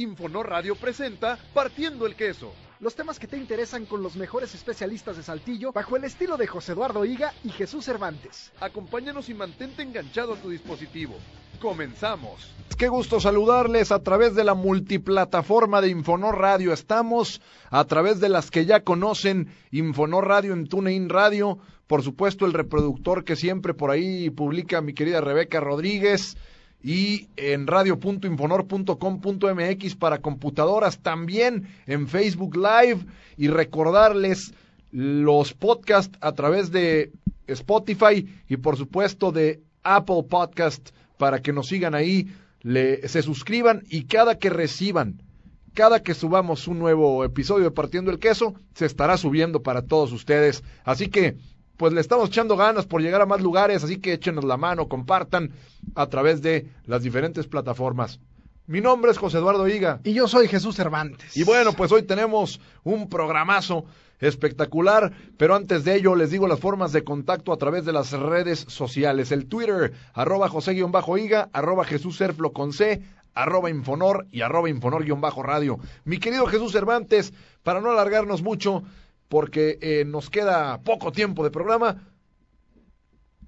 Infonor Radio presenta Partiendo el Queso. Los temas que te interesan con los mejores especialistas de Saltillo, bajo el estilo de José Eduardo Higa y Jesús Cervantes. Acompáñanos y mantente enganchado a tu dispositivo. Comenzamos. Qué gusto saludarles a través de la multiplataforma de Infonor Radio. Estamos a través de las que ya conocen Infonor Radio en TuneIn Radio. Por supuesto, el reproductor que siempre por ahí publica mi querida Rebeca Rodríguez y en radio.infonor.com.mx para computadoras, también en Facebook Live y recordarles los podcasts a través de Spotify y por supuesto de Apple Podcast para que nos sigan ahí, le, se suscriban y cada que reciban, cada que subamos un nuevo episodio de Partiendo el Queso, se estará subiendo para todos ustedes. Así que pues le estamos echando ganas por llegar a más lugares, así que échenos la mano, compartan a través de las diferentes plataformas. Mi nombre es José Eduardo Higa. Y yo soy Jesús Cervantes. Y bueno, pues hoy tenemos un programazo espectacular, pero antes de ello les digo las formas de contacto a través de las redes sociales. El Twitter, arroba José-Higa, arroba Jesús con C, arroba Infonor y arroba Infonor-radio. Mi querido Jesús Cervantes, para no alargarnos mucho, porque eh, nos queda poco tiempo de programa.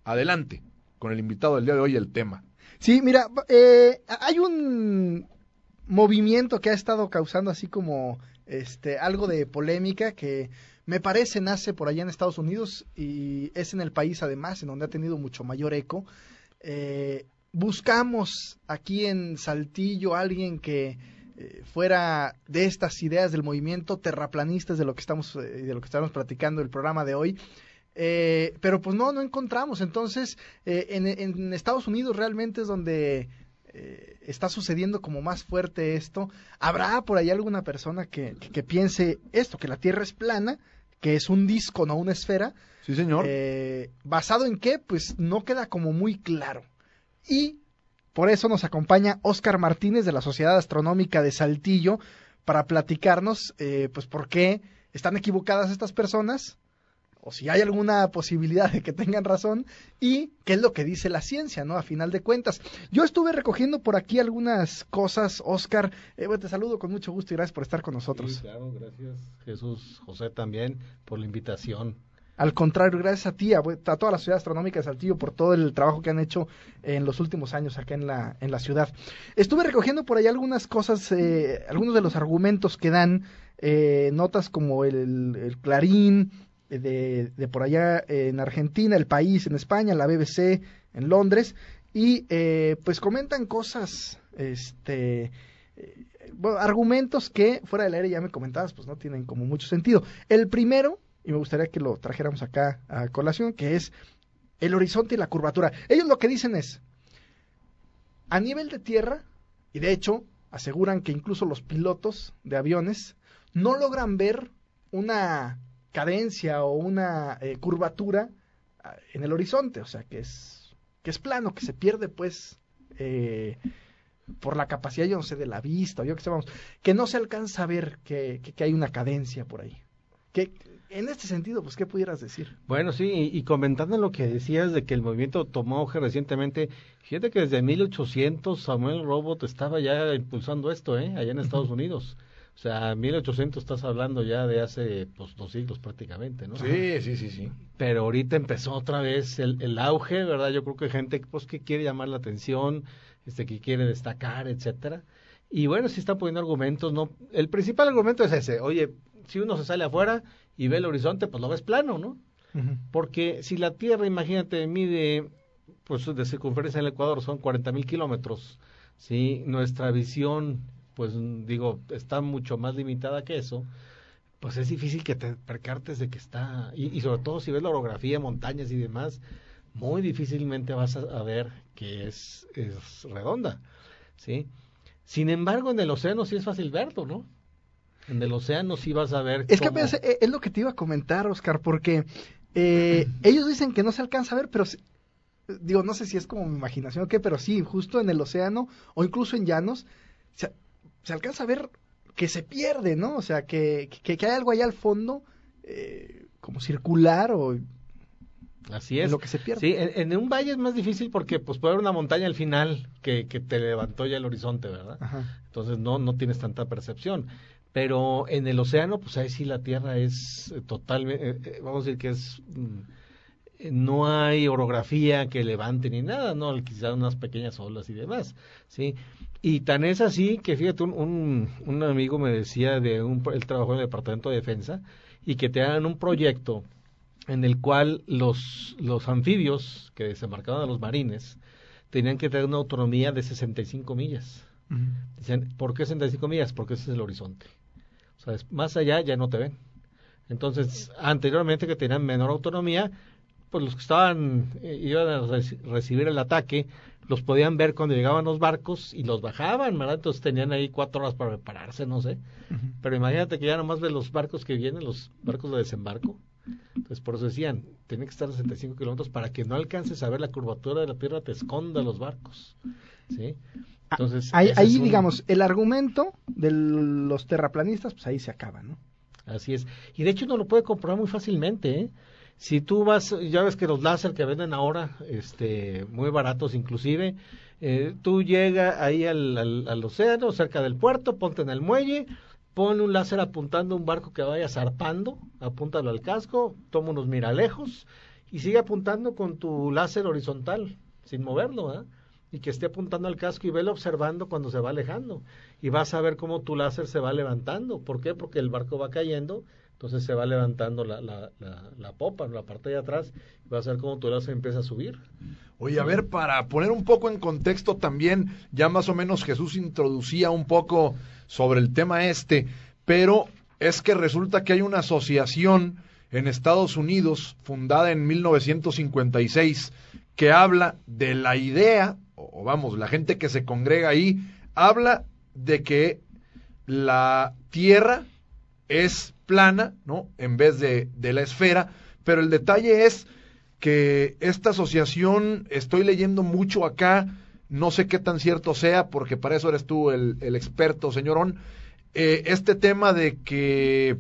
Adelante con el invitado del día de hoy, el tema. Sí, mira, eh, hay un movimiento que ha estado causando así como este algo de polémica que me parece nace por allá en Estados Unidos y es en el país además en donde ha tenido mucho mayor eco. Eh, buscamos aquí en Saltillo alguien que eh, fuera de estas ideas del movimiento terraplanistas de lo que estamos eh, de lo que estamos platicando el programa de hoy eh, pero pues no no encontramos. Entonces en, en, Estados Unidos realmente es donde está sucediendo como más fuerte esto. Habrá por ahí alguna persona que, que, piense esto que la Tierra es plana que es un disco no una esfera sí señor. Basado en qué pues no queda como muy claro. Y por eso nos acompaña Óscar Martínez de la Sociedad Astronómica de Saltillo para platicarnos, eh, pues, por qué están equivocadas estas personas, o si hay alguna posibilidad de que tengan razón, y qué es lo que dice la ciencia, ¿no? A final de cuentas. Yo estuve recogiendo por aquí algunas cosas, Óscar. Eh, te saludo con mucho gusto y gracias por estar con nosotros. Gracias, Jesús, José también, por la invitación. Al contrario, gracias a ti, a, toda la ciudad astronómica de Saltillo por todo el trabajo que han hecho en los últimos años acá en la, en la ciudad. Estuve recogiendo por ahí algunas cosas, eh, algunos de los argumentos que dan, eh, notas como el, Clarín, eh, de, de, por allá en Argentina, El País en España, la BBC en Londres, y pues comentan cosas, este... argumentos que fuera del aire ya me comentabas, pues no tienen como mucho sentido. El primero y me gustaría que lo trajéramos acá a colación, que es el horizonte y la curvatura. Ellos lo que dicen es, a nivel de tierra, y de hecho aseguran que incluso los pilotos de aviones no logran ver una cadencia o una eh, curvatura ah, en el horizonte, o sea que es que es plano, que se pierde pues eh, por la capacidad, yo no sé, de la vista, o yo que sé, vamos, que no se alcanza a ver que, que, que hay una cadencia por ahí. En este sentido, pues, ¿qué pudieras decir? Bueno, sí, y, comentando lo que decías de que el movimiento tomó auge recientemente, fíjate que desde 1800 Samuel Robot estaba ya impulsando esto, ¿eh? Allá en Estados Unidos. O sea, 1800 estás hablando ya de hace, pues, dos siglos prácticamente, ¿no? Sí, sí, sí, sí. Pero ahorita empezó otra vez el, el auge, ¿verdad? Yo creo que hay gente, pues, que quiere llamar la atención, este, que quiere destacar, etcétera. Y bueno, si están poniendo argumentos, ¿no? El principal argumento es ese, oye, si uno se sale afuera y ve el horizonte, pues lo ves plano, ¿no? Porque si la Tierra, imagínate, mide, pues de circunferencia en el Ecuador son 40 mil kilómetros, ¿sí? Nuestra visión, pues digo, está mucho más limitada que eso, pues es difícil que te percartes de que está, y, sobre todo si ves la orografía, montañas y demás, muy difícilmente vas a, ver que es, es redonda, ¿sí? Sin embargo, en el océano sí es fácil verlo, ¿no? En el océano sí vas a ver. Es que eh, es lo que te iba a comentar, Oscar, porque eh, ellos dicen que no se alcanza a ver, pero digo, no sé si es como mi imaginación o qué, pero sí, justo en el océano o incluso en llanos, se, alcanza a ver que se pierde, ¿no? O sea, que, que, hay algo allá al fondo, eh, como circular o Así es. en lo que se pierde. Sí, en, en un valle es más difícil porque pues puede haber una montaña al final que, que te levantó ya el horizonte, ¿verdad? Ajá. Entonces no, no tienes tanta percepción. Pero en el océano, pues ahí sí la Tierra es totalmente, vamos a decir que es, mm, eh, no hay orografía que levante ni nada, ¿no? Quizás unas pequeñas olas y demás, ¿sí? Y tan es así que, fíjate, un, un, un amigo me decía de un, él trabajó en el Departamento de Defensa y que te hagan un proyecto en el cual los, los anfibios que desembarcaban a los marines tenían que tener una autonomía de 65 millas. Ujú. Dicen, ¿por qué 65 millas? Porque ese es el horizonte. O sea, es- más allá ya no te ven. Entonces, anteriormente que tenían menor autonomía, pues los que estaban, eh, iban a reci- recibir el ataque, los podían ver cuando llegaban los barcos y los bajaban, ¿verdad? Entonces tenían ahí cuatro horas para prepararse, no sé. Pero imagínate que ya nomás ves los barcos que vienen, los barcos de desembarco. Entonces, por eso decían, tienen que estar a 65 kilómetros para que no alcances a ver la curvatura de la tierra, te esconda los barcos. ¿Sí? Entonces, Ahí, un- digamos, el argumento de los terraplanistas, pues ahí se acaba, ¿no? Así es. Y de hecho uno lo puede comprobar muy fácilmente, ¿eh? Si tú vas, ya ves que los láser que venden ahora, este, muy baratos inclusive, eh, tú llegas ahí al, al, al océano, cerca del puerto, ponte en el muelle, pon un láser apuntando a un barco que vaya zarpando, apúntalo al casco, toma unos miralejos y sigue apuntando con tu láser horizontal, sin moverlo, ¿ah? Y que esté apuntando al casco y velo observando cuando se va alejando. Y vas a ver cómo tu láser se va levantando. ¿Por qué? Porque el barco va cayendo, entonces se va levantando la, la, la, la popa, la parte de atrás, y vas a ver cómo tu láser empieza a subir. Oye, a ver, para poner un poco en contexto también, ya más o menos Jesús introducía un poco sobre el tema este, pero es que resulta que hay una asociación en Estados Unidos fundada en 1956 que habla de la idea, o vamos, la gente que se congrega ahí, habla de que la Tierra es plana, ¿no? En vez de, de la esfera, pero el detalle es que esta asociación, estoy leyendo mucho acá, no sé qué tan cierto sea, porque para eso eres tú el, el experto, señorón, eh, este tema de que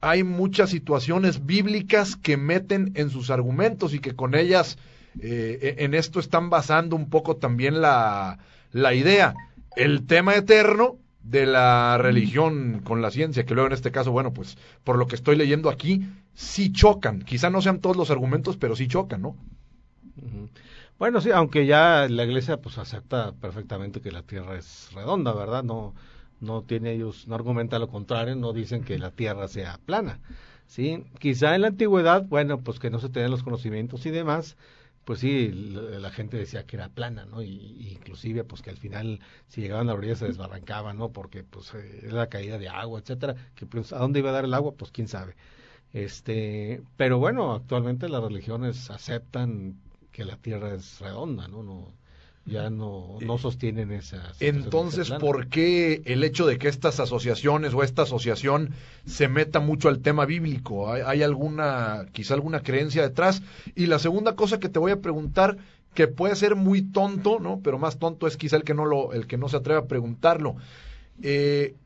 hay muchas situaciones bíblicas que meten en sus argumentos y que con ellas eh, en esto están basando un poco también la, la idea. El tema eterno de la religión con la ciencia, que luego en este caso, bueno, pues por lo que estoy leyendo aquí, sí chocan. Quizá no sean todos los argumentos, pero sí chocan, ¿no? Bueno, sí, aunque ya la iglesia pues acepta perfectamente que la tierra es redonda, ¿verdad? No, no tiene ellos, no argumenta lo contrario, no dicen que la tierra sea plana, ¿sí? Quizá en la antigüedad, bueno, pues que no se tenían los conocimientos y demás, pues sí, la, gente decía que era plana, ¿no? Y, y inclusive, pues que al final, si llegaban a la orilla se desbarrancaban, ¿no? Porque, pues, eh, era la caída de agua, etcétera, que pues, ¿a dónde iba a dar el agua? Pues quién sabe. Este, pero bueno, actualmente las religiones aceptan que la Tierra es redonda, ¿no? no ya no, no sostienen esa. situación Entonces. ¿por qué el hecho de que estas asociaciones o esta asociación se meta mucho al tema bíblico? ¿Hay, hay alguna, quizá alguna creencia detrás? Y la segunda cosa que te voy a preguntar, que puede ser muy tonto, ¿no? Pero más tonto es quizá el que no lo, el que no se atreve a preguntarlo. Eh,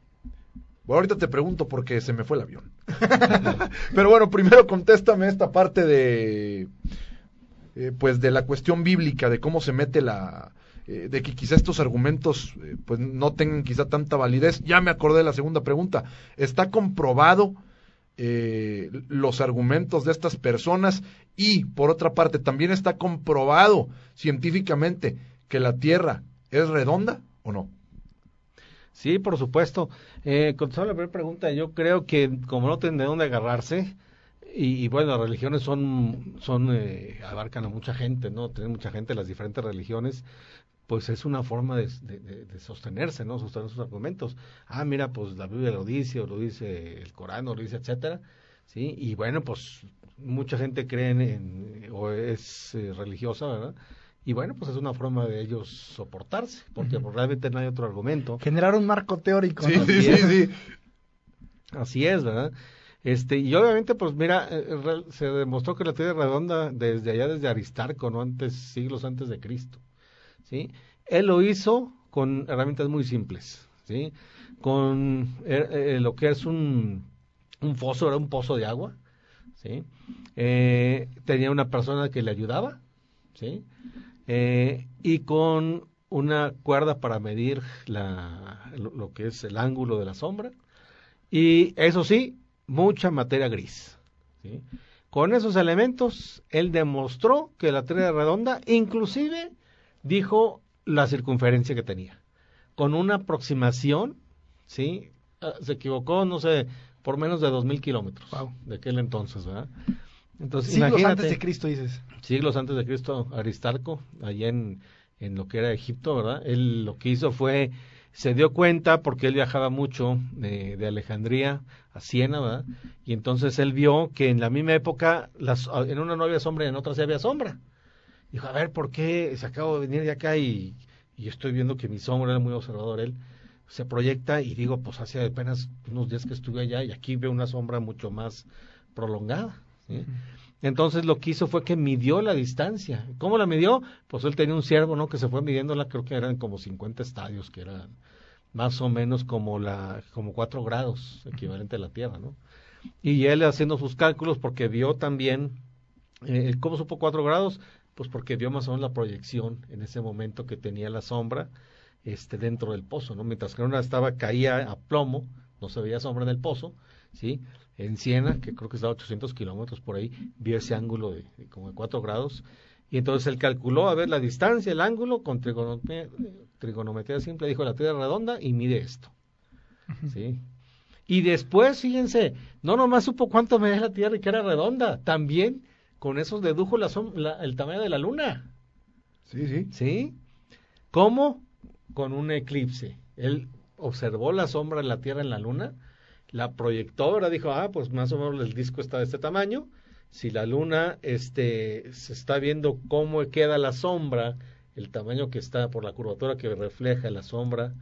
bueno, ahorita te pregunto porque se me fue el avión. Pero bueno, primero contéstame esta parte de, eh, pues de la cuestión bíblica, de cómo se mete la, eh, de que quizá estos argumentos eh, pues no tengan quizá tanta validez. Ya me acordé de la segunda pregunta. ¿Está comprobado eh, los argumentos de estas personas? Y por otra parte, ¿también está comprobado científicamente que la Tierra es redonda o no? Sí, por supuesto. Eh, contestando la primera pregunta, yo creo que como no tienen de dónde agarrarse, y, y bueno, las religiones son, son eh, abarcan a mucha gente, ¿no? Tienen mucha gente las diferentes religiones, pues es una forma de, de, de- de sostenerse, ¿no? Sostener sus argumentos. Ah, mira, pues la Biblia lo dice, o lo dice el Corán, o lo dice, etcétera, ¿sí? Y bueno, pues mucha gente cree en, en- o es eh, religiosa, ¿verdad? Y bueno, pues es una forma de ellos soportarse, porque pues, realmente no hay otro argumento. Generar un marco teórico. Sí, ¿no? sí, sí, sí. Así es, ¿verdad? Este, y obviamente, pues mira, eh, re- se demostró que la Tierra es redonda desde allá, desde Aristarco, ¿no? Antes, siglos antes de Cristo, ¿sí? Él lo hizo con herramientas muy simples, ¿sí? Con eh, eh, lo que es un, un foso, era un pozo de agua, ¿sí? Eh, tenía una persona que le ayudaba, ¿sí? Eh, y con una cuerda para medir lo que es el ángulo de la sombra. Y eso sí, mucha materia gris. ¿sí? Con esos elementos, él demostró que la Tierra redonda, inclusive dijo la circunferencia que tenía. Con una aproximación, ¿sí? Ah, Se equivocó, no sé, por menos de dos mil kilómetros Wow. de aquel entonces, ¿verdad? Entonces, Siglos antes de Cristo, dices. siglos antes de Cristo, Aristarco, allá en, en lo que era Egipto, ¿verdad? Él lo que hizo fue, se dio cuenta, porque él viajaba mucho de, de Alejandría a Siena, ¿verdad? Y entonces él vio que en la misma época, las, en una no había sombra y en otra sí había sombra. Dijo, a ver, ¿por qué se acabo de venir de acá y, y estoy viendo que mi sombra era muy observador él? Se proyecta y digo, pues hace apenas unos días que estuve allá y aquí veo una sombra mucho más prolongada. ¿sí? Entonces lo que hizo fue que midió la distancia. ¿Cómo la midió? Pues él tenía un ciervo, ¿no? Que se fue midiéndola, creo que eran como 50 estadios, que eran más o menos como la como 4 grados, equivalente a la Tierra, ¿no? Y él haciendo sus cálculos, porque vio también, eh, ¿cómo supo 4 grados? Pues porque vio más o menos la proyección en ese momento que tenía la sombra este, dentro del pozo, ¿no? Mientras que una estaba, caía a plomo, no se veía sombra en el pozo, ¿sí? En Siena, que creo que está a 800 kilómetros por ahí, vio ese ángulo de, de como de 4 grados, y entonces él calculó a ver la distancia, el ángulo, con trigonometría, trigonometría simple, dijo la Tierra es redonda y mide esto, ¿sí? Y después, fíjense, no nomás supo cuánto medía la Tierra y que era redonda, también con eso dedujo la som- la- el tamaño de la Luna. Sí, sí. ¿Sí? ¿Cómo? Con un eclipse. Él observó la sombra de la Tierra en la Luna, la proyectó, ahora dijo, ah, pues más o menos el disco está de este tamaño. Si la Luna este, se está viendo cómo queda la sombra, el tamaño que está por la curvatura que refleja la sombra,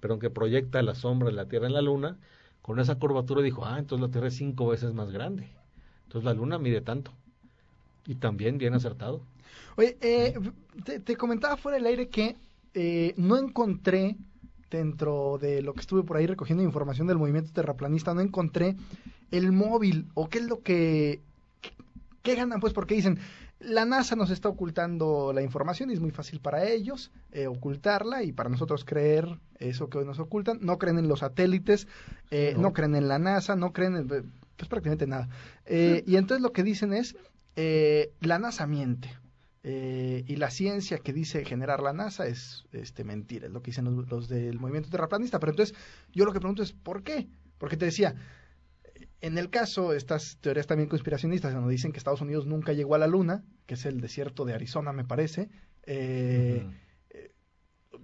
pero que proyecta la sombra de la Tierra en la Luna, con esa curvatura dijo, ah, entonces la Tierra es cinco veces más grande. Entonces la Luna mide tanto. Y también bien acertado. Oye, eh, te, te comentaba fuera del aire que eh, no encontré dentro de lo que estuve por ahí recogiendo información del movimiento terraplanista, no encontré el móvil o qué es lo que... ¿Qué ganan? Pues porque dicen, la NASA nos está ocultando la información y es muy fácil para ellos eh, ocultarla y para nosotros creer eso que hoy nos ocultan. No creen en los satélites, eh, no. No. creen en la NASA, no creen en pues prácticamente nada. Eh, y entonces lo que dicen es, eh, la NASA miente. Eh, y la ciencia que dice generar la NASA es este mentira, es lo que dicen los, los del movimiento terraplanista. Pero entonces, yo lo que pregunto es, ¿por qué? Porque te decía, en el caso, estas teorías también conspiracionistas, donde dicen que Estados Unidos nunca llegó a la Luna, que es el desierto de Arizona, me parece. eh,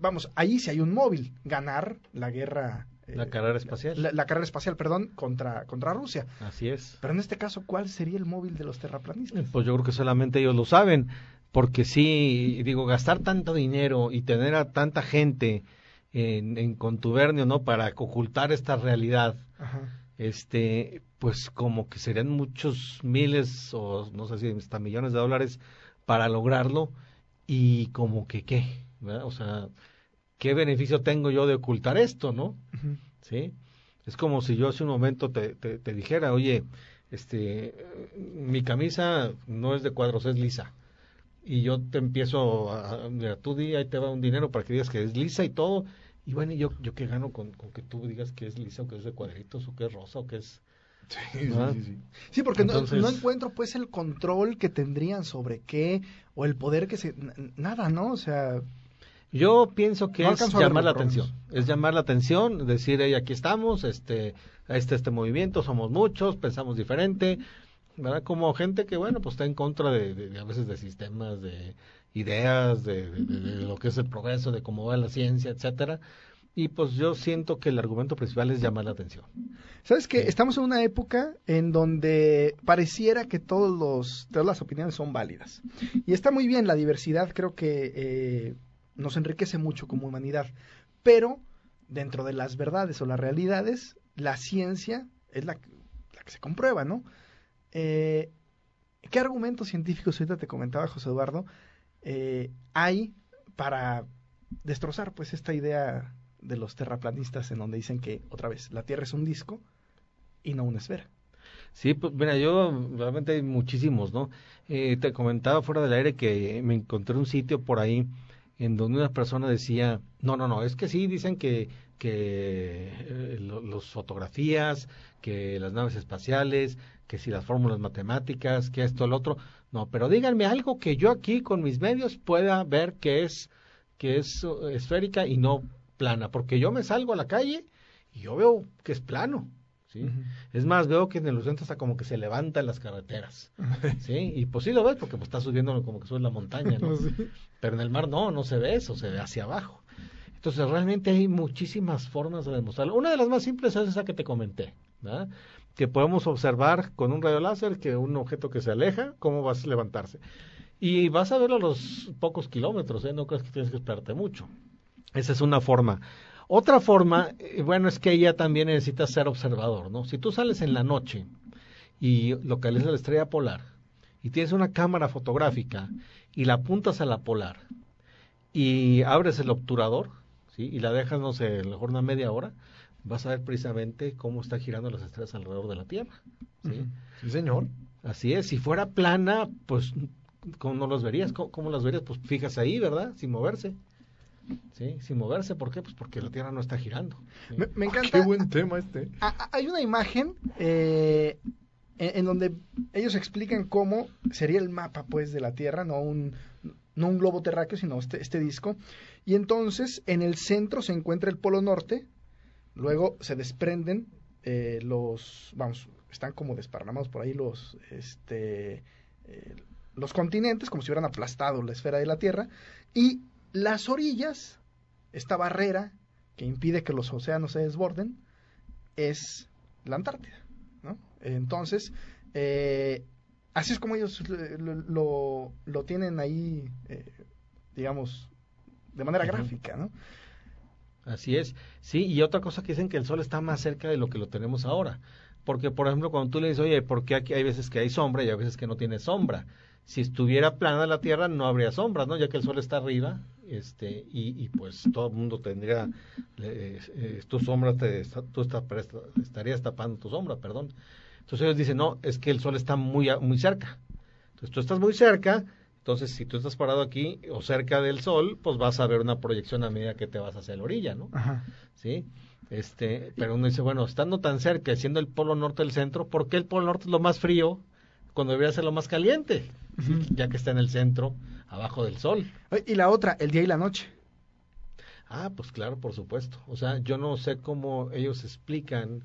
Vamos, ahí sí hay un móvil, ganar la guerra. eh, La carrera espacial. La, la carrera espacial, perdón, contra, contra Rusia. Así es. Pero en este caso, ¿cuál sería el móvil de los terraplanistas? Pues yo creo que solamente ellos lo saben, porque sí, digo, gastar tanto dinero y tener a tanta gente en, en contubernio, ¿no? Para ocultar esta realidad, Ajá. este, pues como que serían muchos miles o no sé si hasta millones de dólares para lograrlo y como que qué, ¿verdad? O sea, ¿qué beneficio tengo yo de ocultar esto, no? ¿sí? Es como si yo hace un momento te, te, te dijera, oye, este, mi camisa no es de cuadros, es lisa. Y yo te empiezo a, a- mira, tú di, ahí te va un dinero para que digas que es lisa y todo. Y bueno, ¿y yo, yo qué gano con, con que tú digas que es lisa o que es de cuadritos o que es rosa o que es... Sí, sí, sí, sí. Sí, porque no- Entonces- no, encuentro pues el control que tendrían sobre qué o el poder que se... Nada, ¿no? O sea, Yo pienso que No es llamar la atención. Es llamar la atención, decir, hey, aquí estamos, este, este, este movimiento, somos muchos, pensamos diferente, ¿verdad? Como gente que, bueno, pues está en contra de, a veces de sistemas, de ideas, de, de- lo que es el progreso, de cómo va la ciencia, etcétera. Y pues yo siento que el argumento principal es llamar la atención. ¿sabes qué? Sí. Estamos en una época en donde pareciera que todos los, todas las opiniones son válidas. Y está muy bien la diversidad, creo que eh, nos enriquece mucho como humanidad. Pero dentro de las verdades o las realidades, la ciencia es la, la que se comprueba, ¿no? Eh, ¿Qué argumentos científicos, ahorita te comentaba José Eduardo, eh, hay para destrozar pues esta idea de los terraplanistas en donde dicen que, otra vez, la Tierra es un disco y no una esfera? Sí, pues mira, yo realmente hay muchísimos, ¿no? Eh, te comentaba fuera del aire que me encontré un sitio por ahí en donde una persona decía, no, no, no, es que sí, dicen que, que eh, las fotografías, que las naves espaciales, que si las fórmulas matemáticas, que esto, el otro, no, pero díganme algo que yo aquí con mis medios pueda ver que es, que es uh, esférica y no plana, porque yo me salgo a la calle y yo veo que es plano. ¿Sí? Es más, veo que en el centro está como que se levantan las carreteras, ¿sí? Y pues sí lo ves porque pues está subiendo como que sube la montaña, ¿no? Pero en el mar no, no se ve eso, se ve hacia abajo. Entonces realmente hay muchísimas formas de demostrarlo. Una de las más simples es esa que te comenté, ¿verdad? Que podemos observar con un rayo láser que un objeto que se aleja, cómo va a levantarse. Y vas a verlo a los pocos kilómetros, ¿eh? no crees que tienes que esperarte mucho. Esa es una forma. Otra forma, eh, bueno, es que ella también necesita ser observador, ¿no? Si tú sales en la noche y localizas la estrella polar y tienes una cámara fotográfica y la apuntas a la polar y abres el obturador, ¿sí? Y la dejas, no sé, a lo mejor una media hora, vas a ver precisamente cómo está girando las estrellas alrededor de la Tierra. ¿sí? Sí, señor. Así es. Si fuera plana, pues, ¿cómo no las verías? ¿Cómo, cómo las verías? Pues fijas ahí, ¿verdad? Sin moverse. ¿sí? Sin moverse, ¿por qué? Pues porque la Tierra no está girando. ¿sí? Me, me encanta. Qué buen tema este. A- a- Hay una imagen eh, en, en donde ellos explican cómo sería el mapa, pues, de la Tierra, no un, no un globo terráqueo, sino este, este disco. Y entonces, en el centro se encuentra el Polo Norte, luego se desprenden eh, los, vamos, están como desparramados por ahí los, este, eh, los continentes, como si hubieran aplastado la esfera de la Tierra, y las orillas, esta barrera que impide que los océanos se desborden, es la Antártida, ¿no? Entonces, eh, así es como ellos lo, lo, lo tienen ahí, eh, digamos, de manera gráfica, ¿no? Así es. Sí, y otra cosa que dicen que el Sol está más cerca de lo que lo tenemos ahora. Porque, por ejemplo, cuando tú le dices, oye, ¿por qué aquí hay veces que hay sombra y hay veces que no tiene sombra? Si estuviera plana la Tierra no habría sombra, ¿no? Ya que el Sol está arriba, este, y, pues todo el mundo tendría, eh, eh, tu sombra, te, tú está- estarías tapando tu sombra, perdón. Entonces ellos dicen, no, es que el Sol está muy, muy cerca. Entonces tú estás muy cerca, entonces si tú estás parado aquí o cerca del Sol, pues vas a ver una proyección a medida que te vas hacia la orilla, ¿no? Ajá. ¿sí? Este, pero uno dice, bueno, estando tan cerca, siendo el polo norte del centro, ¿por qué el polo norte es lo más frío cuando debería ser lo más caliente? ¿Sí? Ya que está en el centro, abajo del sol. Y la otra, el día y la noche. Ah, pues claro, por supuesto. O sea, yo no sé cómo ellos explican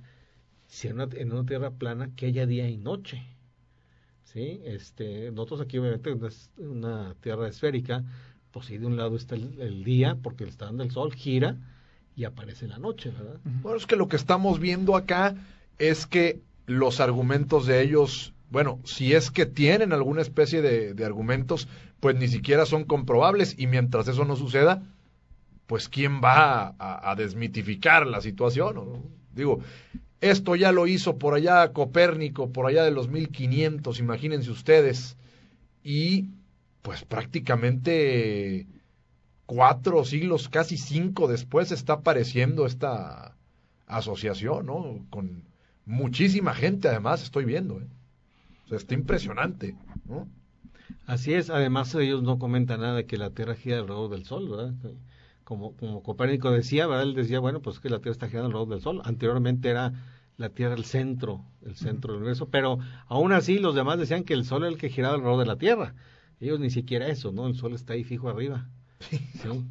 si en una, en una tierra plana que haya día y noche. ¿Sí? Este, nosotros aquí obviamente una, una tierra esférica, pues sí, de un lado está el, el día, porque está dando el sol, gira y aparece la noche, ¿verdad? Bueno, es que lo que estamos viendo acá es que los argumentos de ellos, bueno, si es que tienen alguna especie de, de argumentos, pues ni siquiera son comprobables y mientras eso no suceda, pues quién va a, a desmitificar la situación. ¿no? Digo, esto ya lo hizo por allá Copérnico, por allá de los 1500, imagínense ustedes, y pues prácticamente cuatro siglos, casi cinco después, está apareciendo esta asociación, ¿no? Con muchísima gente, además, estoy viendo, ¿eh? Está impresionante, ¿no? Así es, además ellos no comentan nada de que la Tierra gira alrededor del Sol, ¿verdad? Como, como Copérnico decía, ¿verdad? Él decía, bueno, pues que la Tierra está girando alrededor del Sol. Anteriormente era la Tierra el centro, el centro del universo, pero aún así los demás decían que el Sol era el que giraba alrededor de la Tierra. Ellos ni siquiera eso, ¿no? El Sol está ahí fijo arriba. Sí.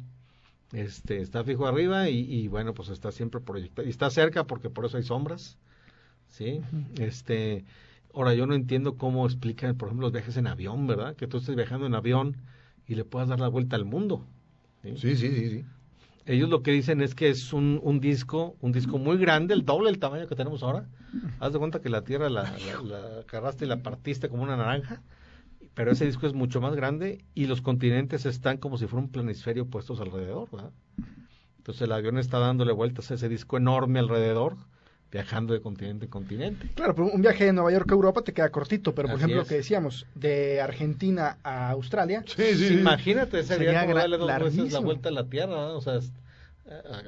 Este, está fijo arriba y, y, bueno, pues está siempre proyectado. Y está cerca porque por eso hay sombras, ¿sí? Este, ahora yo no entiendo cómo explican, por ejemplo, los viajes en avión, ¿verdad? Que tú estés viajando en avión y le puedas dar la vuelta al mundo. Sí, sí, sí, sí. sí. Ellos lo que dicen es que es un, un disco, un disco muy grande, el doble del tamaño que tenemos ahora. Haz de cuenta que la Tierra la, la, agarraste y la partiste como una naranja pero ese disco es mucho más grande y los continentes están como si fuera un planisferio puestos alrededor. Entonces el avión está dándole vueltas a ese disco enorme alrededor, viajando de continente en continente. Claro, pero un viaje de Nueva York a Europa te queda cortito, pero por Así ejemplo es. lo que decíamos, de Argentina a Australia, Sí, sí, sí. Imagínate, sería, Sería como darle dos veces la vuelta a la Tierra, ¿verdad? O sea, es-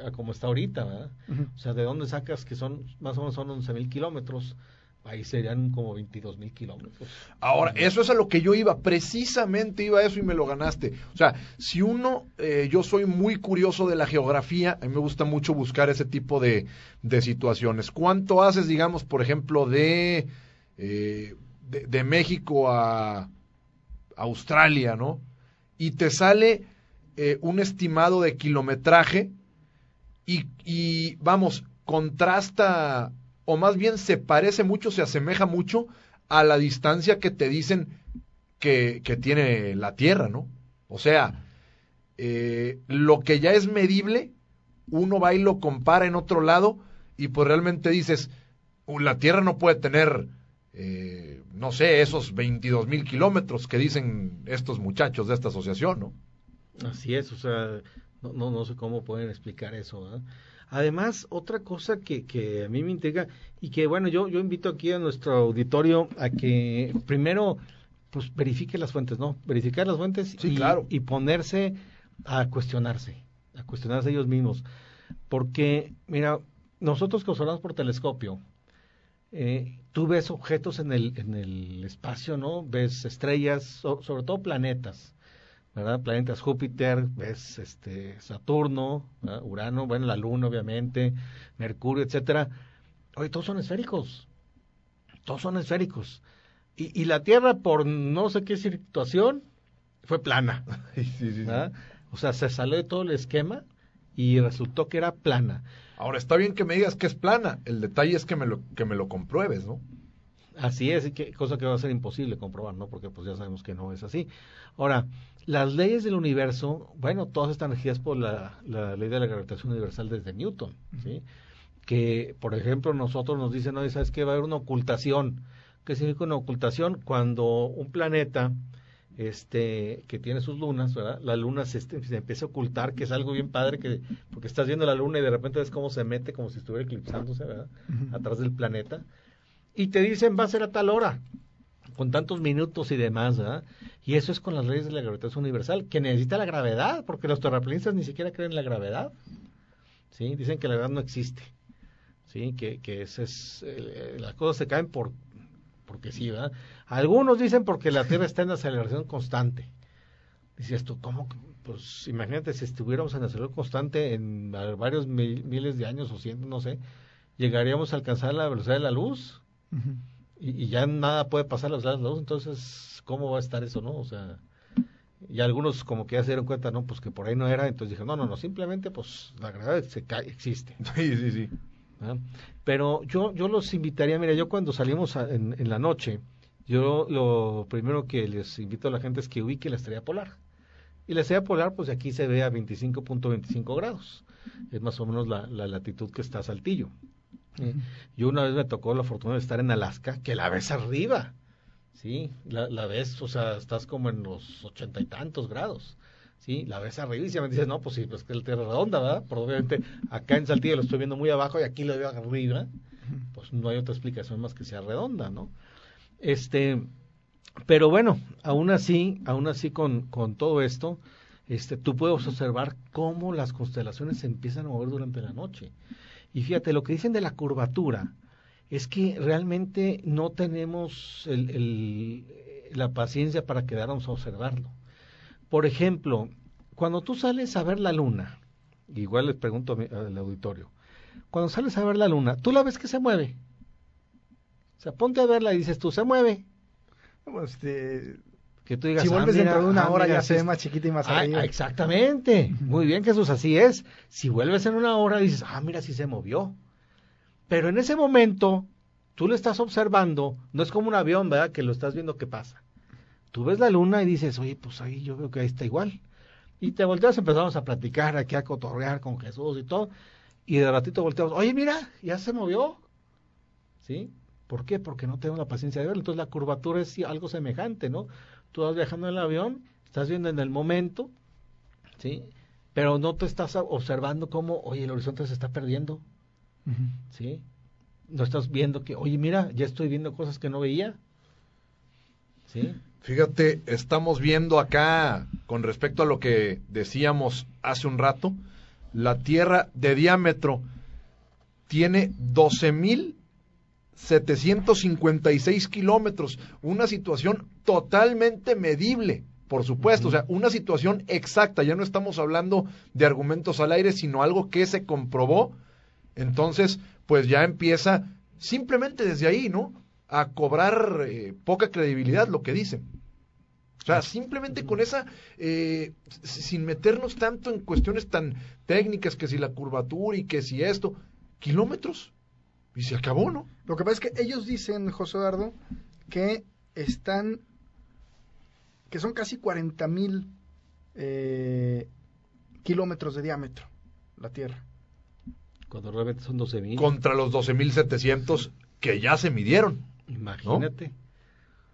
a, a como está ahorita, ¿verdad? O sea, ¿de dónde sacas que son, más o menos son 11 mil kilómetros? Ahí serían como 22 mil kilómetros. Ahora, eso es a lo que yo iba, precisamente iba a eso y me lo ganaste. O sea, si uno, eh, yo soy muy curioso de la geografía, a mí me gusta mucho buscar ese tipo de, de situaciones. ¿Cuánto haces, digamos, por ejemplo, de, eh, de, México a Australia, ¿no? Y te sale eh, un estimado de kilometraje y, y, vamos, contrasta, o más bien se parece mucho, se asemeja mucho a la distancia que te dicen que, que tiene la Tierra, ¿no? O sea, eh, lo que ya es medible, uno va y lo compara en otro lado y pues realmente dices, "Uh, la Tierra no puede tener, eh, no sé, esos 22 mil kilómetros que dicen estos muchachos de esta asociación, ¿no? Así es, o sea, no, no, sé cómo pueden explicar eso. Además, otra cosa que, que a mí me intriga y que, bueno, yo, yo invito aquí a nuestro auditorio a que primero, pues verifique las fuentes, ¿no? Verificar las fuentes Sí, y, claro. y ponerse a cuestionarse, a cuestionarse ellos mismos. Porque, mira, nosotros que observamos por telescopio, eh, tú ves objetos en el, en el espacio, ¿no? Ves estrellas, so- sobre todo planetas. ¿Verdad? Planetas Júpiter, ves este Saturno, ¿verdad? Urano, bueno, la Luna obviamente, Mercurio, etcétera. Oye, todos son esféricos. Todos son esféricos. Y, y la Tierra, por no sé qué situación, fue plana. Sí, sí, sí. ¿verdad? O sea, se salió de todo el esquema y resultó que era plana. Ahora, está bien que me digas que es plana, el detalle es que me lo, que me lo compruebes, ¿no? Así es, que, cosa que va a ser imposible comprobar, ¿no? Porque pues ya sabemos que no es así. Ahora, las leyes del universo, bueno, todas están regidas por la, la ley de la gravitación universal desde Newton, ¿sí? Que, por ejemplo, nosotros nos dicen, no, ¿sabes qué? Va a haber una ocultación. ¿Qué significa una ocultación? Cuando un planeta este que tiene sus lunas, ¿verdad? La luna se, este- se empieza a ocultar, que es algo bien padre, que porque estás viendo la luna y de repente ves cómo se mete, como si estuviera eclipsándose, ¿verdad? Atrás del planeta. Y te dicen, va a ser a tal hora, con tantos minutos y demás, ¿verdad? Y eso es con las leyes de la gravitación universal, que necesita la gravedad, porque los terraplanistas ni siquiera creen en la gravedad. ¿Sí? Dicen que la gravedad no existe. ¿Sí? Que, que es, eh, las cosas se caen por porque sí, ¿verdad? Algunos dicen porque la Tierra está en aceleración constante. Dices tú, ¿cómo? Pues imagínate si estuviéramos en aceleración constante en varios mil- miles de años o cientos, no sé, llegaríamos a alcanzar la velocidad de la luz Y, y ya nada puede pasar a la velocidad de la luz, entonces, ¿cómo va a estar eso, no? O sea, y algunos como que ya se dieron cuenta, no, pues que por ahí no era, entonces dijeron, no, no, no, simplemente pues la gravedad se cae, existe. Sí, sí, sí. ¿verdad? Pero yo, yo los invitaría, mira, yo cuando salimos a- en, en la noche, yo lo primero que les invito a la gente es que ubique la estrella polar. Y la estrella polar, pues aquí se ve a 25.25 grados. Es más o menos la, la latitud que está Saltillo. Eh, Yo una vez me tocó la fortuna de estar en Alaska, que la ves arriba. Sí, la, la ves, o sea, estás como en los ochenta y tantos grados. Sí, la ves arriba y se me dices, no, pues sí, pues que la Tierra redonda, ¿verdad? Pero obviamente acá en Saltillo lo estoy viendo muy abajo y aquí lo veo arriba. Pues no hay otra explicación más que sea redonda, ¿no? Este, pero bueno, aún así, aún así con, con todo esto, este, tú puedes observar cómo las constelaciones se empiezan a mover durante la noche. Y fíjate, lo que dicen de la curvatura es que realmente no tenemos la paciencia para quedarnos a observarlo. Por ejemplo, cuando tú sales a ver la luna, igual les pregunto al auditorio, cuando sales a ver la luna, ¿tú la ves que se mueve? O sea, ponte a verla y dices tú, se mueve. Este, Que tú digas, si ah, vuelves mira, dentro de una ah, hora mira, ya se ve más chiquita y más Ah, arriba. exactamente. Muy bien, Jesús, así es. Si vuelves en una hora, dices, ah, mira, sí se movió. Pero en ese momento, tú lo estás observando, no es como un avión, ¿verdad? Que lo estás viendo que pasa. Tú ves la luna y dices, oye, pues ahí yo veo que ahí está igual. Y te volteas, empezamos a platicar aquí, a cotorrear con Jesús y todo. Y de ratito volteamos, oye, mira, ya se movió. ¿Sí? ¿Por qué? Porque no tengo la paciencia de verlo. Entonces la curvatura es algo semejante, ¿no? Tú vas viajando en el avión, estás viendo en el momento, ¿sí? Pero no te estás observando cómo, oye, el horizonte se está perdiendo. ¿sí? No estás viendo que, oye, mira, ya estoy viendo cosas que no veía, ¿sí? Fíjate, estamos viendo acá, con respecto a lo que decíamos hace un rato, la Tierra de diámetro tiene 756 kilómetros. Una situación totalmente medible, por supuesto. O sea, una situación exacta. Ya no estamos hablando de argumentos al aire, sino algo que se comprobó. Entonces, pues ya empieza simplemente desde ahí, ¿no? A cobrar eh, poca credibilidad lo que dicen. O sea, simplemente con esa, eh, sin meternos tanto en cuestiones tan técnicas, que si la curvatura y que si esto, kilómetros. Y se acabó, ¿no? Lo que pasa es que ellos dicen, José Eduardo, que están, que son casi 40 mil eh, kilómetros de diámetro la Tierra. Cuando realmente son 12 mil. Contra los 12.700 que ya se midieron. Imagínate.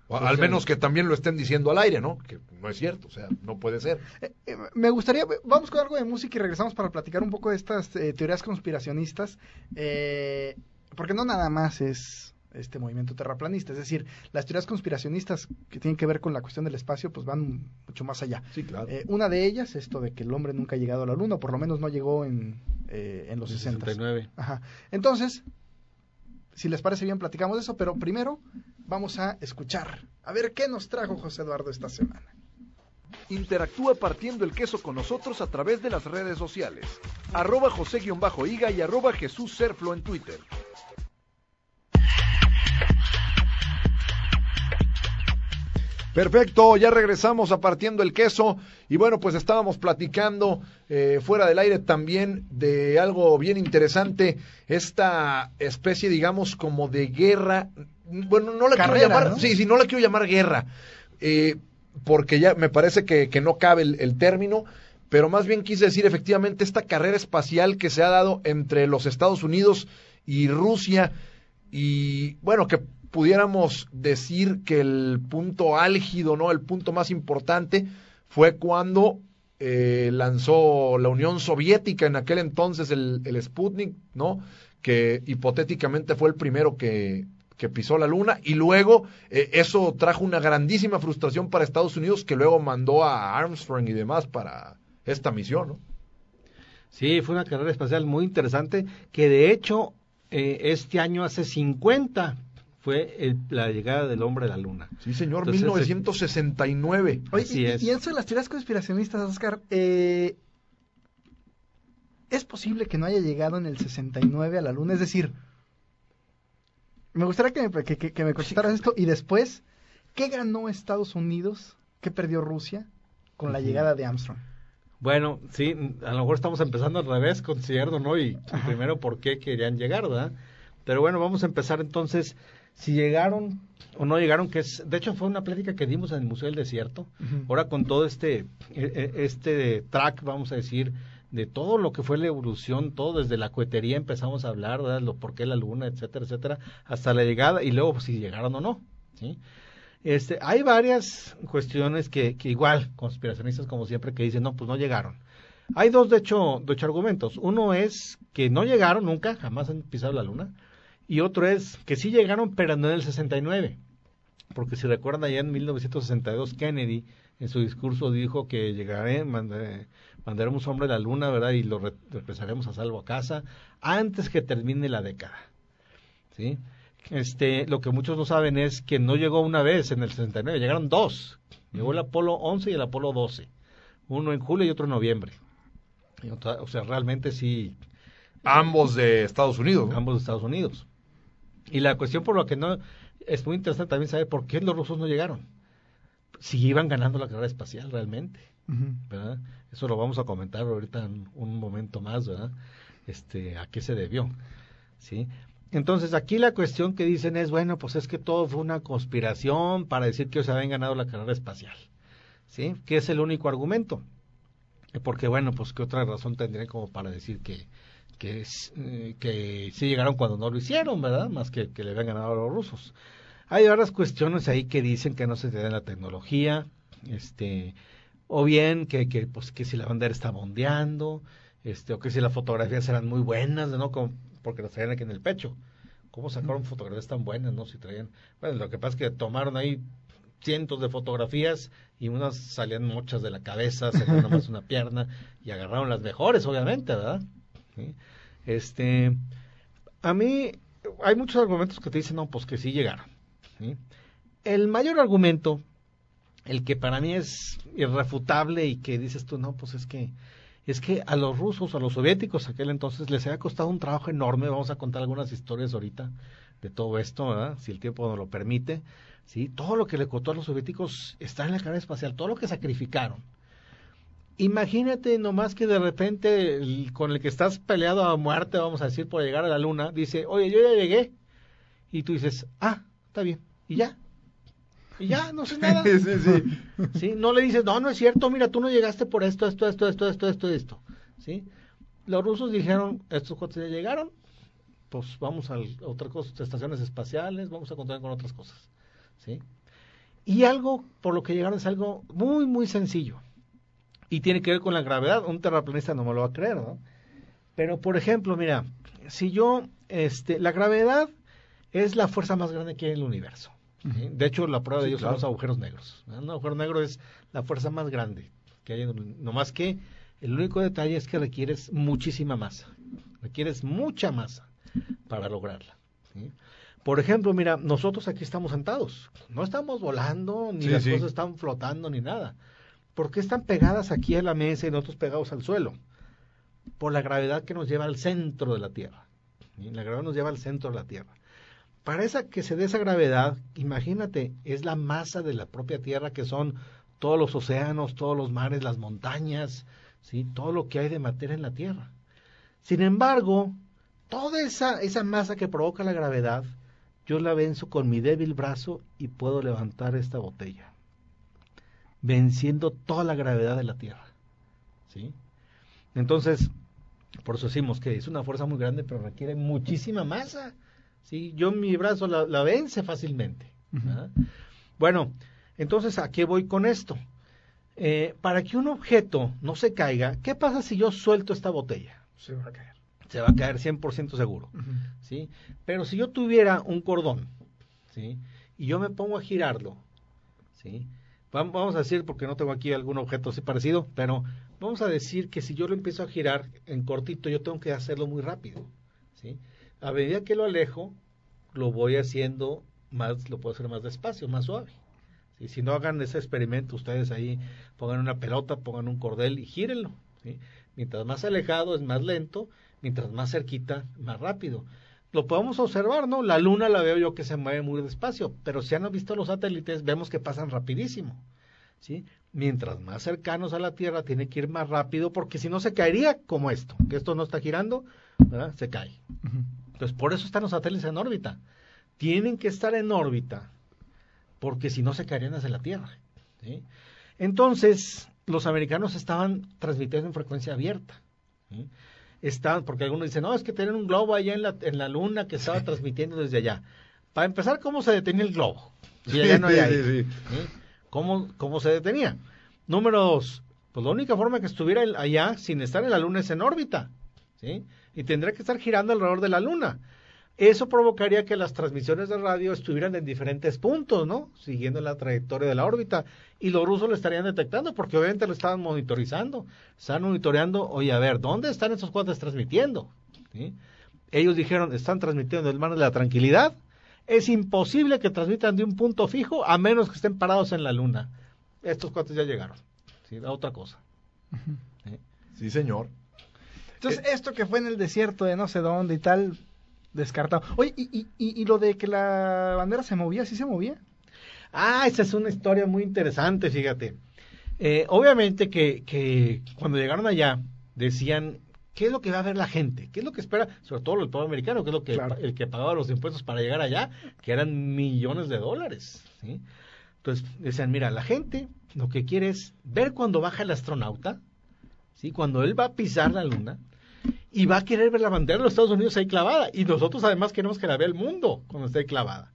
O al menos que también lo estén diciendo al aire, ¿no? Que no es cierto, o sea, no puede ser. Eh, eh, me gustaría, vamos con algo de música y regresamos para platicar un poco de estas eh, teorías conspiracionistas, eh, porque no nada más es este movimiento terraplanista, es decir, las teorías conspiracionistas que tienen que ver con la cuestión del espacio, pues van mucho más allá. Sí, claro. Eh, una de ellas, esto de que el hombre nunca ha llegado a la luna, o por lo menos no llegó en, eh, en los 60. 69. Ajá. Entonces, si les parece bien, platicamos de eso, pero primero vamos a escuchar, a ver qué nos trajo José Eduardo esta semana. Interactúa partiendo el queso con nosotros a través de las redes sociales. Arroba José-Higa y arroba Jesús Serflo en Twitter. Perfecto, ya regresamos a partiendo el queso y bueno, pues estábamos platicando eh, fuera del aire también de algo bien interesante, esta especie, digamos, como de guerra, bueno, no la Carrera, quiero llamar, ¿no? sí, sí, no la quiero llamar guerra, eh, porque ya me parece que, que no cabe el, término, pero más bien quise decir efectivamente esta carrera espacial que se ha dado entre los Estados Unidos y Rusia y bueno, que pudiéramos decir que el punto álgido, ¿no? El punto más importante fue cuando eh, lanzó la Unión Soviética en aquel entonces el, el Sputnik, ¿no? Que hipotéticamente fue el primero que, que pisó la luna y luego eh, eso trajo una grandísima frustración para Estados Unidos que luego mandó a Armstrong y demás para esta misión, ¿no? Sí, fue una carrera espacial muy interesante que de hecho eh, este año hace 50 fue el- la llegada del hombre a la luna. Sí, señor, Entonces, 1969. Oye, Así y, es. y eso de las teorías conspiracionistas, Oscar, eh, ¿es posible que no haya llegado en el 69 a la luna? Es decir, me gustaría que me, que, que- que me contestaras esto y después, ¿qué ganó Estados Unidos? ¿Qué perdió Rusia con la llegada de Armstrong? Bueno, sí, a lo mejor estamos empezando al revés, considerando, ¿no? Y, Ajá. primero por qué querían llegar, ¿verdad? Pero bueno, vamos a empezar entonces, si llegaron o no llegaron, que es, de hecho fue una plática que dimos en el Museo del Desierto, ahora con todo este, e- e- este track, vamos a decir, de todo lo que fue la evolución, todo desde la cohetería empezamos a hablar, ¿verdad? Lo por qué la luna, etcétera, etcétera, hasta la llegada y luego pues, si llegaron o no, ¿sí? Este, hay varias cuestiones que, que igual, conspiracionistas como siempre, que dicen, no, pues no llegaron. Hay dos, de hecho, de hecho, argumentos. Uno es que no llegaron nunca, jamás han pisado la luna. Y otro es que sí llegaron, pero no en el 69. Porque si recuerdan, allá en 1962, Kennedy, en su discurso, dijo que llegaré, mandé- mandaremos hombre a la luna, ¿verdad? Y lo re- regresaremos a salvo a casa antes que termine la década. ¿Sí? Este, lo que muchos no saben es que no llegó una vez en el 69, llegaron dos. Llegó el Apolo 11 y el Apolo 12. Uno en julio y otro en noviembre. Otra- o sea, realmente sí, Ambos de Estados Unidos. ¿no? ambos de Estados Unidos. Y la cuestión por lo que no es muy interesante también saber por qué los rusos no llegaron. Si iban ganando la carrera espacial realmente, Eso lo vamos a comentar ahorita en un momento más, ¿verdad? Este, a qué se debió, ¿sí? Entonces, aquí la cuestión que dicen es, bueno, pues es que todo fue una conspiración para decir que ellos habían ganado la carrera espacial, ¿sí? Que es el único argumento. Porque, bueno, pues qué otra razón tendrían como para decir que, que, eh, que sí llegaron cuando no lo hicieron, ¿verdad? Más que que le habían ganado a los rusos. Hay varias cuestiones ahí que dicen que no se tiene la tecnología, este, o bien que, que, pues, que si la bandera está bondeando, este, o que si las fotografías eran muy buenas, ¿no? Como, porque las traían aquí en el pecho. ¿Cómo sacaron fotografías tan buenas, no? Si traían, bueno, lo que pasa es que tomaron ahí cientos de fotografías y unas salían muchas de la cabeza, salían nomás una pierna y agarraron las mejores, obviamente, ¿verdad? ¿Sí? Este, a mí, hay muchos argumentos que te dicen, no, pues que sí llegaron. ¿sí? El mayor argumento, el que para mí es irrefutable y que dices tú, no, pues es que es que a los rusos, a los soviéticos aquel entonces les había costado un trabajo enorme, vamos a contar algunas historias ahorita de todo esto, si el tiempo nos lo permite, ¿sí? todo lo que le costó a los soviéticos está en la carrera espacial, todo lo que sacrificaron. Imagínate nomás que de repente con el que estás peleado a muerte, vamos a decir, por llegar a la luna, dice, oye, yo ya llegué. Y tú dices, ah, está bien, y ya. Y ya, no sé nada. sí, sí. ¿Sí? No le dices, no, no es cierto, mira, tú no llegaste por esto, esto, esto, esto, esto, esto, esto. ¿Sí? Los rusos dijeron, estos cuates ya llegaron, pues vamos a otra cosa, estaciones espaciales, vamos a contar con otras cosas. ¿Sí? Y algo por lo que llegaron es algo muy, muy sencillo. Y tiene que ver con la gravedad. Un terraplanista no me lo va a creer, ¿no? Pero, por ejemplo, mira, si yo, este, la gravedad es la fuerza más grande que hay en el universo. De hecho, la prueba de ellos son los agujeros negros. Un agujero negro es la fuerza más grande que hay. No más que el único detalle es que requieres muchísima masa. Requieres mucha masa para lograrla. Por ejemplo, mira, nosotros aquí estamos sentados. No estamos volando, ni las cosas están flotando, ni nada. ¿Por qué están pegadas aquí a la mesa y nosotros pegados al suelo? Por la gravedad que nos lleva al centro de la Tierra. La gravedad nos lleva al centro de la Tierra. Para esa, que se dé esa gravedad, imagínate, es la masa de la propia Tierra que son todos los océanos, todos los mares, las montañas, ¿sí? todo lo que hay de materia en la Tierra. Sin embargo, toda esa, esa masa que provoca la gravedad, yo la venzo con mi débil brazo y puedo levantar esta botella, venciendo toda la gravedad de la Tierra. ¿sí? Entonces, por eso decimos que es una fuerza muy grande, pero requiere muchísima masa. ¿Sí? Yo mi brazo la, vence fácilmente. Bueno, entonces, ¿a qué voy con esto? Eh, para que un objeto no se caiga, ¿qué pasa si yo suelto esta botella? Se va a caer. Se va a caer 100% seguro. ¿sí? Pero si yo tuviera un cordón ¿sí? y yo me pongo a girarlo, ¿sí? vamos a decir, porque no tengo aquí algún objeto así parecido, pero vamos a decir que si yo lo empiezo a girar en cortito, yo tengo que hacerlo muy rápido. ¿sí? A medida que lo alejo, lo voy haciendo más, lo puedo hacer más despacio, más suave. Y si no hagan ese experimento, ustedes ahí pongan una pelota, pongan un cordel y gírenlo. Mientras más alejado es más lento, mientras más cerquita, más rápido. Lo podemos observar, ¿no? La luna la veo yo que se mueve muy despacio, pero si han visto los satélites, vemos que pasan rapidísimo. ¿sí? Mientras más cercanos a la Tierra, tiene que ir más rápido, porque si no se caería como esto, que esto no está girando, se cae. Entonces, por eso están los satélites en órbita. Tienen que estar en órbita, porque si no se caerían hacia la Tierra. Entonces, los americanos estaban transmitiendo en frecuencia abierta. Estaban, porque algunos dicen, no, es que tienen un globo allá en la, en la luna que estaba transmitiendo desde allá. Para empezar, ¿cómo se detenía el globo? Si allá no hay aire. ¿Cómo, ¿Cómo se detenía? Número dos, pues la única forma que estuviera allá sin estar en la luna es en órbita. ¿sí? Y tendría que estar girando alrededor de la Luna. Eso provocaría que las transmisiones de radio estuvieran en diferentes puntos, ¿no? Siguiendo la trayectoria de la órbita. Y los rusos lo estarían detectando porque obviamente lo estaban monitorizando. Están monitoreando, oye, a ver, ¿dónde están esos cuates transmitiendo? Ellos dijeron, están transmitiendo el mar de la tranquilidad. Es imposible que transmitan de un punto fijo a menos que estén parados en la luna. Estos cuates ya llegaron. ¿sí? otra cosa. Sí, señor. Entonces, eh, esto que fue en el desierto de no sé dónde y tal, descartado. Oye, y, y, lo de que la bandera se movía, ¿sí se movía? Ah, esa es una historia muy interesante, fíjate. Eh, obviamente que, que cuando llegaron allá decían, ¿qué es lo que va a ver la gente? ¿Qué es lo que espera? Sobre todo el pueblo americano, que es lo que el que pagaba los impuestos para llegar allá, que eran millones de dólares. ¿sí? Entonces decían, mira, la gente lo que quiere es ver cuando baja el astronauta, ¿sí? cuando él va a pisar la luna, y va a querer ver la bandera de los Estados Unidos ahí clavada. Y nosotros además queremos que la vea el mundo cuando esté clavada.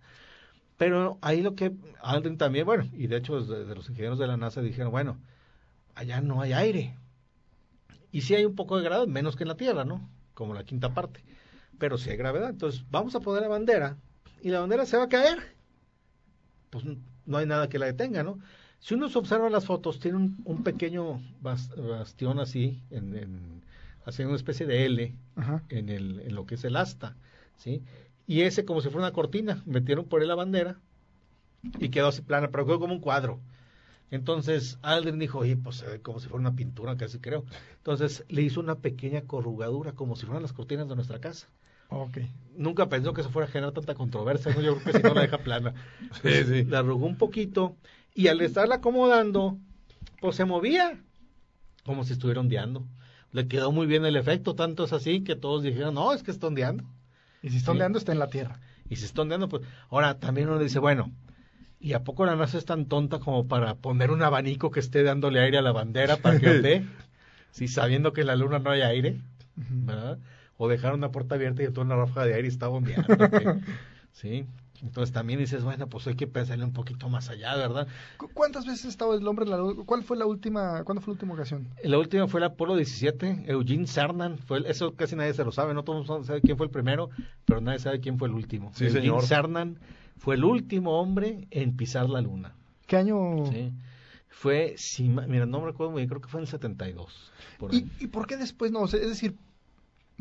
Pero ahí lo que Aldrin también, bueno, y de hecho de, los ingenieros de la NASA dijeron, bueno, allá no hay aire. Y sí hay un poco de gravedad, menos que en la Tierra, ¿no? Como la quinta parte. Pero sí hay gravedad. Entonces vamos a poner la bandera y la bandera se va a caer. Pues no hay nada que la detenga, ¿no? Si uno se observa las fotos, tiene un, pequeño bastión así en, haciendo una especie de L en, el, en lo que es el asta, ¿sí? y ese como si fuera una cortina, metieron por ahí la bandera y quedó así plana, pero quedó como un cuadro. Entonces Aldrin dijo, oye, pues se como si fuera una pintura, casi creo. Entonces le hizo una pequeña corrugadura, como si fueran las cortinas de nuestra casa. Ok. Nunca pensó que eso fuera a generar tanta controversia, ¿no? Yo creo que si no la deja plana. Pues, La arrugó un poquito y al estarla acomodando, pues se movía, como si estuviera ondeando. Le quedó muy bien el efecto, tanto es así que todos dijeron, no, es que está ondeando. Y si está ondeando, está en la tierra. Y si está ondeando, pues ahora también uno dice, bueno, ¿y a poco la NASA es tan tonta como para poner un abanico que esté dándole aire a la bandera para que ondee? si sabiendo que en la luna no hay aire, ¿verdad? O dejar una puerta abierta y toda una ráfaga de aire y está ondeando. ¿ok? sí. Entonces también dices, bueno, pues hay que pensarle un poquito más allá, ¿verdad? ¿Cu- ¿Cuántas veces ha estado el hombre en la luna? ¿Cuál fue la última, cuándo fue la última ocasión? La última fue el Apolo 17, Eugene Cernan, fue el- eso casi nadie se lo sabe, no todo el mundo sabe quién fue el primero, pero nadie sabe quién fue el último. Sí, Eugene señor. Cernan fue el último hombre en pisar la luna. ¿Qué año? Sí. Fue, si, mira, no me recuerdo muy bien, creo que fue en el 72. Por. ¿Y, ¿Y por qué después no? O sea, es decir,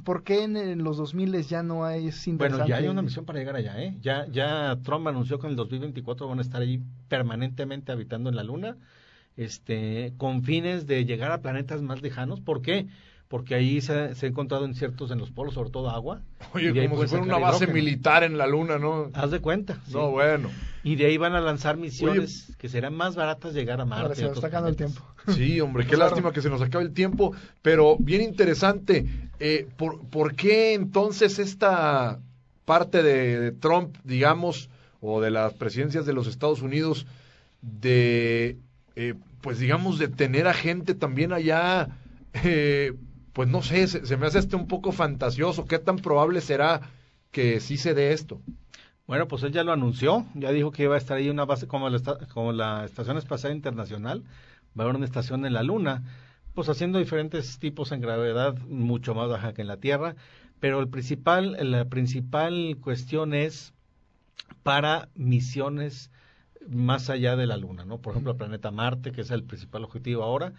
¿por qué en, en los 2000 ya no hay es? Bueno, ya hay una misión para llegar allá, ¿eh? Ya, ya Trump anunció que en el 2024 van a estar ahí permanentemente habitando en la Luna, este, con fines de llegar a planetas más lejanos. ¿Por qué? Porque ahí se, se ha encontrado inciertos en los polos, sobre todo agua. Oye, como si fuera una base hidrógeno. militar en la luna, ¿no? Haz de cuenta. sí. No, bueno. Y de ahí van a lanzar misiones que serán más baratas llegar a Marte. Ahora se está acabando el tiempo. Sí, hombre, qué Claro. lástima que se nos acabe el tiempo, pero bien interesante. Eh, ¿por, por qué entonces esta parte de, de Trump, digamos, o de las presidencias de los Estados Unidos, de, eh, pues digamos, de tener a gente también allá, eh, pues no sé, se, se me hace este un poco fantasioso. ¿Qué tan probable será que sí se dé esto? Bueno, pues él ya lo anunció, ya dijo que iba a estar ahí una base como la, como la Estación Espacial Internacional, va a haber una estación en la Luna, pues haciendo diferentes tipos en gravedad mucho más baja que en la Tierra, pero el principal, la principal cuestión es para misiones más allá de la Luna, ¿no? Por ejemplo, el planeta Marte, que es el principal objetivo ahora,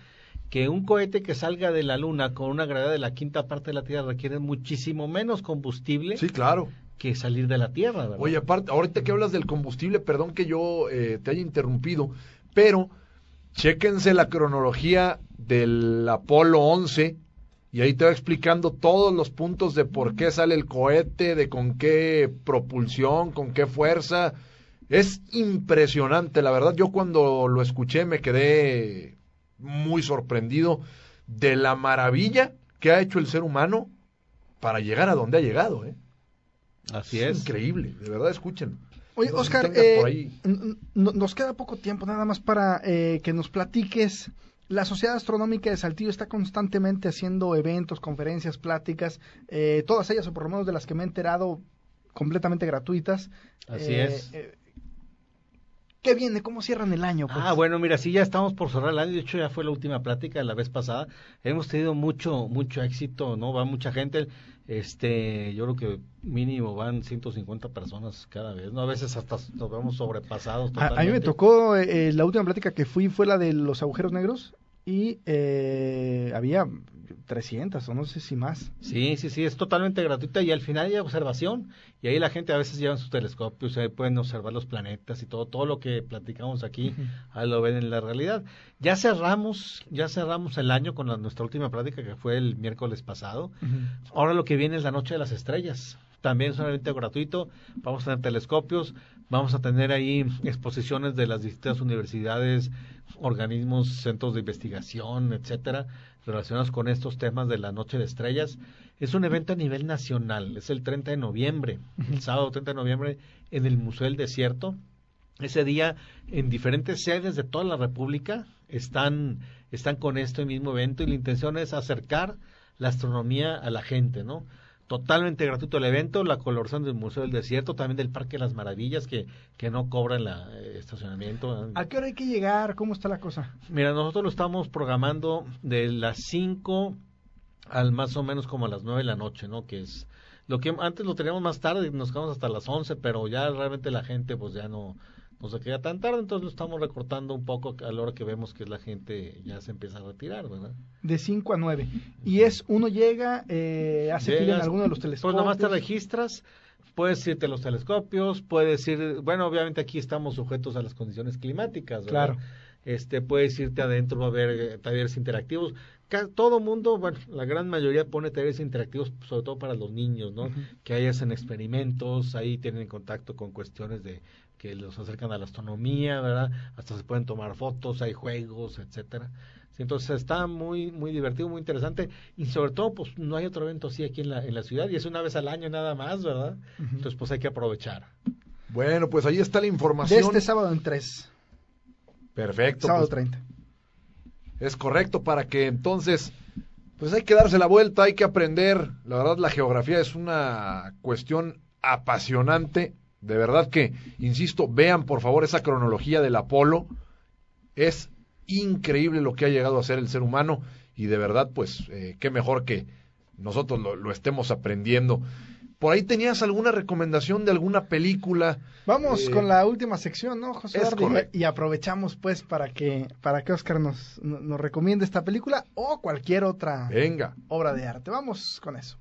que un cohete que salga de la Luna con una gravedad de la quinta parte de la Tierra requiere muchísimo menos combustible Sí, claro. que salir de la Tierra, ¿verdad? Oye, aparte, ahorita que hablas del combustible, perdón que yo eh, te haya interrumpido, pero chéquense la cronología del Apolo 11 y ahí te va explicando todos los puntos de por qué sale el cohete, de con qué propulsión, con qué fuerza. Es impresionante, la verdad. Yo cuando lo escuché me quedé muy sorprendido de la maravilla que ha hecho el ser humano para llegar a donde ha llegado, ¿eh? Así es. Increíble, de verdad, escuchen. Oye, Oscar, eh, nos queda poco tiempo nada más para eh, que nos platiques. La Sociedad Astronómica de Saltillo está constantemente haciendo eventos, conferencias, pláticas, eh, todas ellas, o por lo menos de las que me he enterado, completamente gratuitas. Así Eh, es. eh, ¿Qué viene? ¿Cómo cierran el año? pues? Ah, bueno, mira, sí, ya estamos por cerrar el año. De hecho, ya fue la última plática de la vez pasada. Hemos tenido mucho, mucho éxito, ¿no? Va mucha gente. Este, yo creo que mínimo van 150 personas cada vez, ¿no? A veces hasta nos vemos sobrepasados. A, a mí me totalmente. tocó, eh, la última plática que fui fue la de los agujeros negros y eh, había 300 o no sé si más. Sí, sí, sí, es totalmente gratuita y al final hay observación y ahí la gente a veces lleva sus telescopios, ahí pueden observar los planetas y todo, todo lo que platicamos aquí, ahí lo ven en la realidad. Ya cerramos, ya cerramos el año con la- nuestra última plática que fue el miércoles pasado. Ahora lo que viene es la Noche de las Estrellas. También es un evento gratuito. Vamos a tener telescopios, vamos a tener ahí exposiciones de las distintas universidades, organismos, centros de investigación, etcétera, relacionados con estos temas de la Noche de Estrellas. Es un evento a nivel nacional. Es el 30 de noviembre, el sábado 30 de noviembre, en el Museo del Desierto. Ese día, en diferentes sedes de toda la República, están, están con este mismo evento y la intención es acercar la astronomía a la gente, ¿no? Totalmente gratuito el evento, la colaboración del Museo del Desierto, también del Parque de las Maravillas, que, que no cobran la, eh, estacionamiento. ¿A qué hora hay que llegar? ¿Cómo está la cosa? Mira, nosotros lo estamos programando de las 5 al más o menos como a las 9 de la noche, ¿no? Que es lo que antes lo teníamos más tarde, nos quedamos hasta las 11, pero ya realmente la gente pues ya no no se queda tan tarde, entonces lo estamos recortando un poco a la hora que vemos que la gente ya se empieza a retirar, ¿verdad? De 5 a 9. Y es, uno llega, eh, hace fila en alguno de los Pues telescopios. nada más te registras, puedes irte a los telescopios, puedes ir, bueno, obviamente aquí estamos sujetos a las condiciones climáticas, ¿verdad? Claro. Este, puedes irte adentro, va a haber eh, talleres interactivos. Todo mundo, bueno, la gran mayoría pone talleres interactivos, sobre todo para los niños, ¿no? Que ahí hacen experimentos, ahí tienen contacto con cuestiones de que los acercan a la astronomía, ¿verdad? Hasta se pueden tomar fotos, hay juegos, etcétera. Sí, entonces está muy muy divertido, muy interesante y sobre todo pues no hay otro evento así aquí en la en la ciudad y es una vez al año nada más, ¿verdad? Entonces pues hay que aprovechar. Bueno, pues ahí está la De información. este sábado en 3. Perfecto. Sábado pues, 30. Es correcto para que entonces, pues hay que darse la vuelta, hay que aprender. La verdad, la geografía es una cuestión apasionante. De verdad que, insisto, vean por favor esa cronología del Apolo. Es increíble lo que ha llegado a ser el ser humano y de verdad, pues, eh, qué mejor que nosotros lo, lo estemos aprendiendo. Por ahí tenías alguna recomendación de alguna película. Vamos Eh, con la última sección, ¿no, José? Y-. Y, aprovechamos pues para que para que Oscar nos, no- nos recomiende esta película o cualquier otra Venga. obra de arte. Vamos con eso.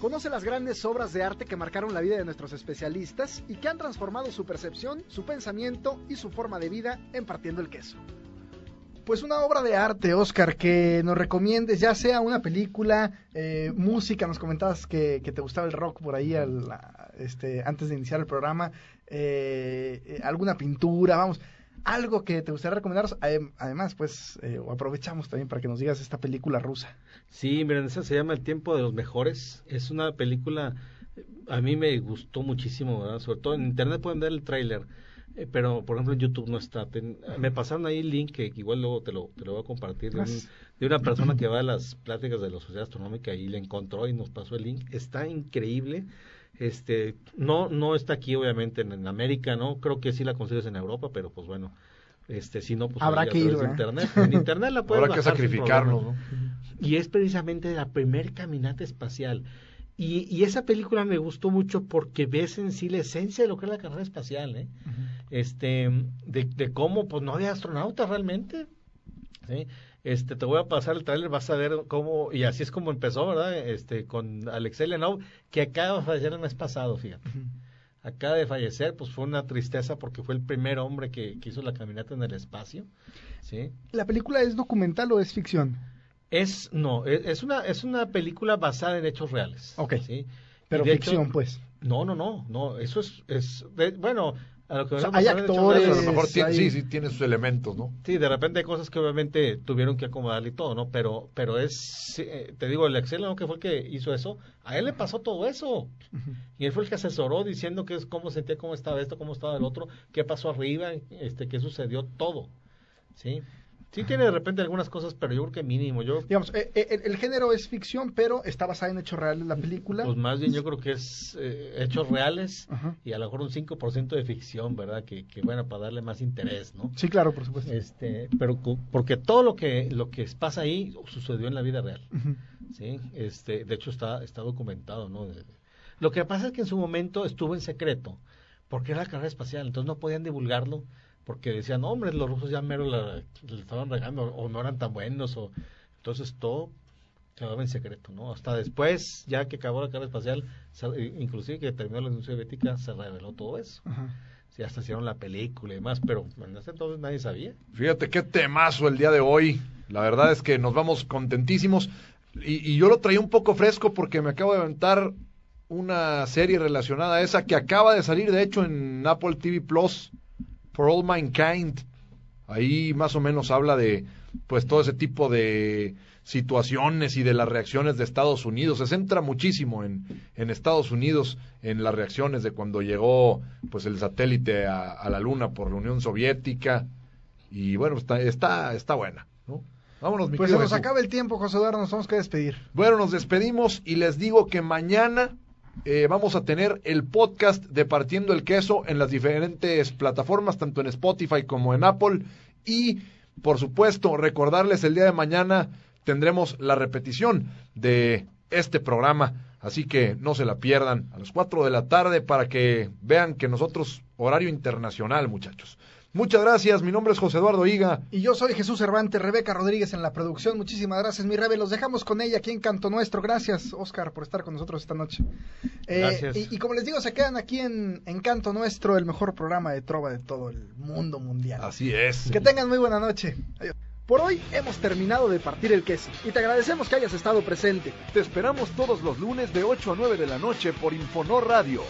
Conoce las grandes obras de arte que marcaron la vida de nuestros especialistas y que han transformado su percepción, su pensamiento y su forma de vida en partiendo el queso. Pues una obra de arte, Oscar, que nos recomiendes, ya sea una película, eh, música, nos comentabas que, te gustaba el rock por ahí este, antes de iniciar el programa, eh, eh, alguna pintura, vamos, algo que te gustaría recomendarnos. Adem- Además, pues eh, aprovechamos también para que nos digas esta película rusa. Sí, miren, esa se llama El tiempo de los mejores. Es una película, a mí me gustó muchísimo, ¿verdad? Sobre todo en internet pueden ver el tráiler, eh, pero por ejemplo en YouTube no está. Ten- me pasaron ahí el link que igual luego te lo, te lo voy a compartir de, un- Gracias. de una persona que va a las pláticas de la Sociedad Astronómica y le encontró y nos pasó el link. Está increíble. Este, no, no está aquí obviamente en, en América, ¿no? Creo que sí la consigues en Europa, pero pues bueno, este, si no, pues Habrá que ir, internet. En internet la puedes Habrá que sacrificarlo. Y es precisamente la primer caminata espacial. Y, y esa película me gustó mucho porque ves en sí la esencia de lo que es la carrera espacial, ¿eh? Este, de, de cómo, pues no había astronautas realmente, ¿sí? Este, te voy a pasar el tráiler, vas a ver cómo, y así es como empezó, ¿verdad? Este, con Alexei Lenov, que acaba de fallecer el mes pasado, fíjate. Acaba de fallecer, pues fue una tristeza porque fue el primer hombre que, que hizo la caminata en el espacio, ¿sí? ¿La película es documental o es ficción? Es, no, es, es una, es una película basada en hechos reales. Ok. ¿sí? Pero hecho- ficción, pues. No, no, no, no, eso es, es de- bueno, a lo que O sea, vemos hay actores, a lo mejor sí, sí, tiene sus elementos, ¿no? Sí, de repente hay cosas que obviamente tuvieron que acomodarle y todo, ¿no? Pero, pero es, sí, eh, te digo, el Excel, ¿no? Que fue el que hizo eso, a él le pasó todo eso. Y él fue el que asesoró diciendo que es cómo sentía, cómo estaba esto, cómo estaba el otro, qué pasó arriba, este, qué sucedió, todo. ¿Sí? Sí tiene de repente algunas cosas, pero yo creo que mínimo. Yo, Digamos, eh, eh, el, el género es ficción, pero está basada en hechos reales la película. pues más bien yo creo que es eh, hechos reales Ajá. y a lo mejor un 5% de ficción, ¿verdad? Que, que bueno, para darle más interés, ¿no? Sí, claro, por supuesto. Este, pero porque todo lo que lo que pasa ahí sucedió en la vida real. ¿sí? Este, de hecho está está documentado, ¿no? Lo que pasa es que en su momento estuvo en secreto, porque era la carrera espacial, entonces no podían divulgarlo porque decían, "No, hombre, los rusos ya mero la, le estaban regando o no eran tan buenos o entonces todo quedaba en secreto, ¿no? Hasta después, ya que acabó la carrera espacial, se- inclusive que terminó la Unión Soviética, se reveló todo eso. Ajá. Sí, hasta hicieron la película y demás, pero en ese entonces nadie sabía. Fíjate qué temazo el día de hoy. La verdad es que nos vamos contentísimos. Y, y yo lo traía un poco fresco porque me acabo de aventar una serie relacionada a esa que acaba de salir, de hecho, en Apple TV Plus, For All Mankind. Ahí más o menos habla de, pues, todo ese tipo de situaciones y de las reacciones de Estados Unidos. Se centra muchísimo en, en Estados Unidos, en las reacciones de cuando llegó, pues, el satélite a, a la Luna por la Unión Soviética. Y bueno, está, está, está buena, ¿no? Vámonos, mi Pues se nos acaba el tiempo, José Eduardo, nos tenemos que despedir. Bueno, nos despedimos y les digo que mañana eh, vamos a tener el podcast de Partiendo el Queso en las diferentes plataformas, tanto en Spotify como en Apple. Y, por supuesto, recordarles el día de mañana tendremos la repetición de este programa Así que no se la pierdan a las 4 de la tarde para que vean que nosotros, horario internacional, muchachos. Muchas gracias, mi nombre es José Eduardo Higa. Y yo soy Jesús Cervantes, Rebeca Rodríguez en la producción. Muchísimas gracias, mi Rebe. Los dejamos con ella aquí en Canto Nuestro. Gracias, Oscar, por estar con nosotros esta noche. Eh, Gracias. y, y como les digo, se quedan aquí en, en Canto Nuestro, el mejor programa de trova de todo el mundo mundial. Así es. Que tengan muy buena noche. Adiós. Por hoy hemos terminado de partir el queso y te agradecemos que hayas estado presente. Te esperamos todos los lunes de 8 a 9 de la noche por Infonor Radio.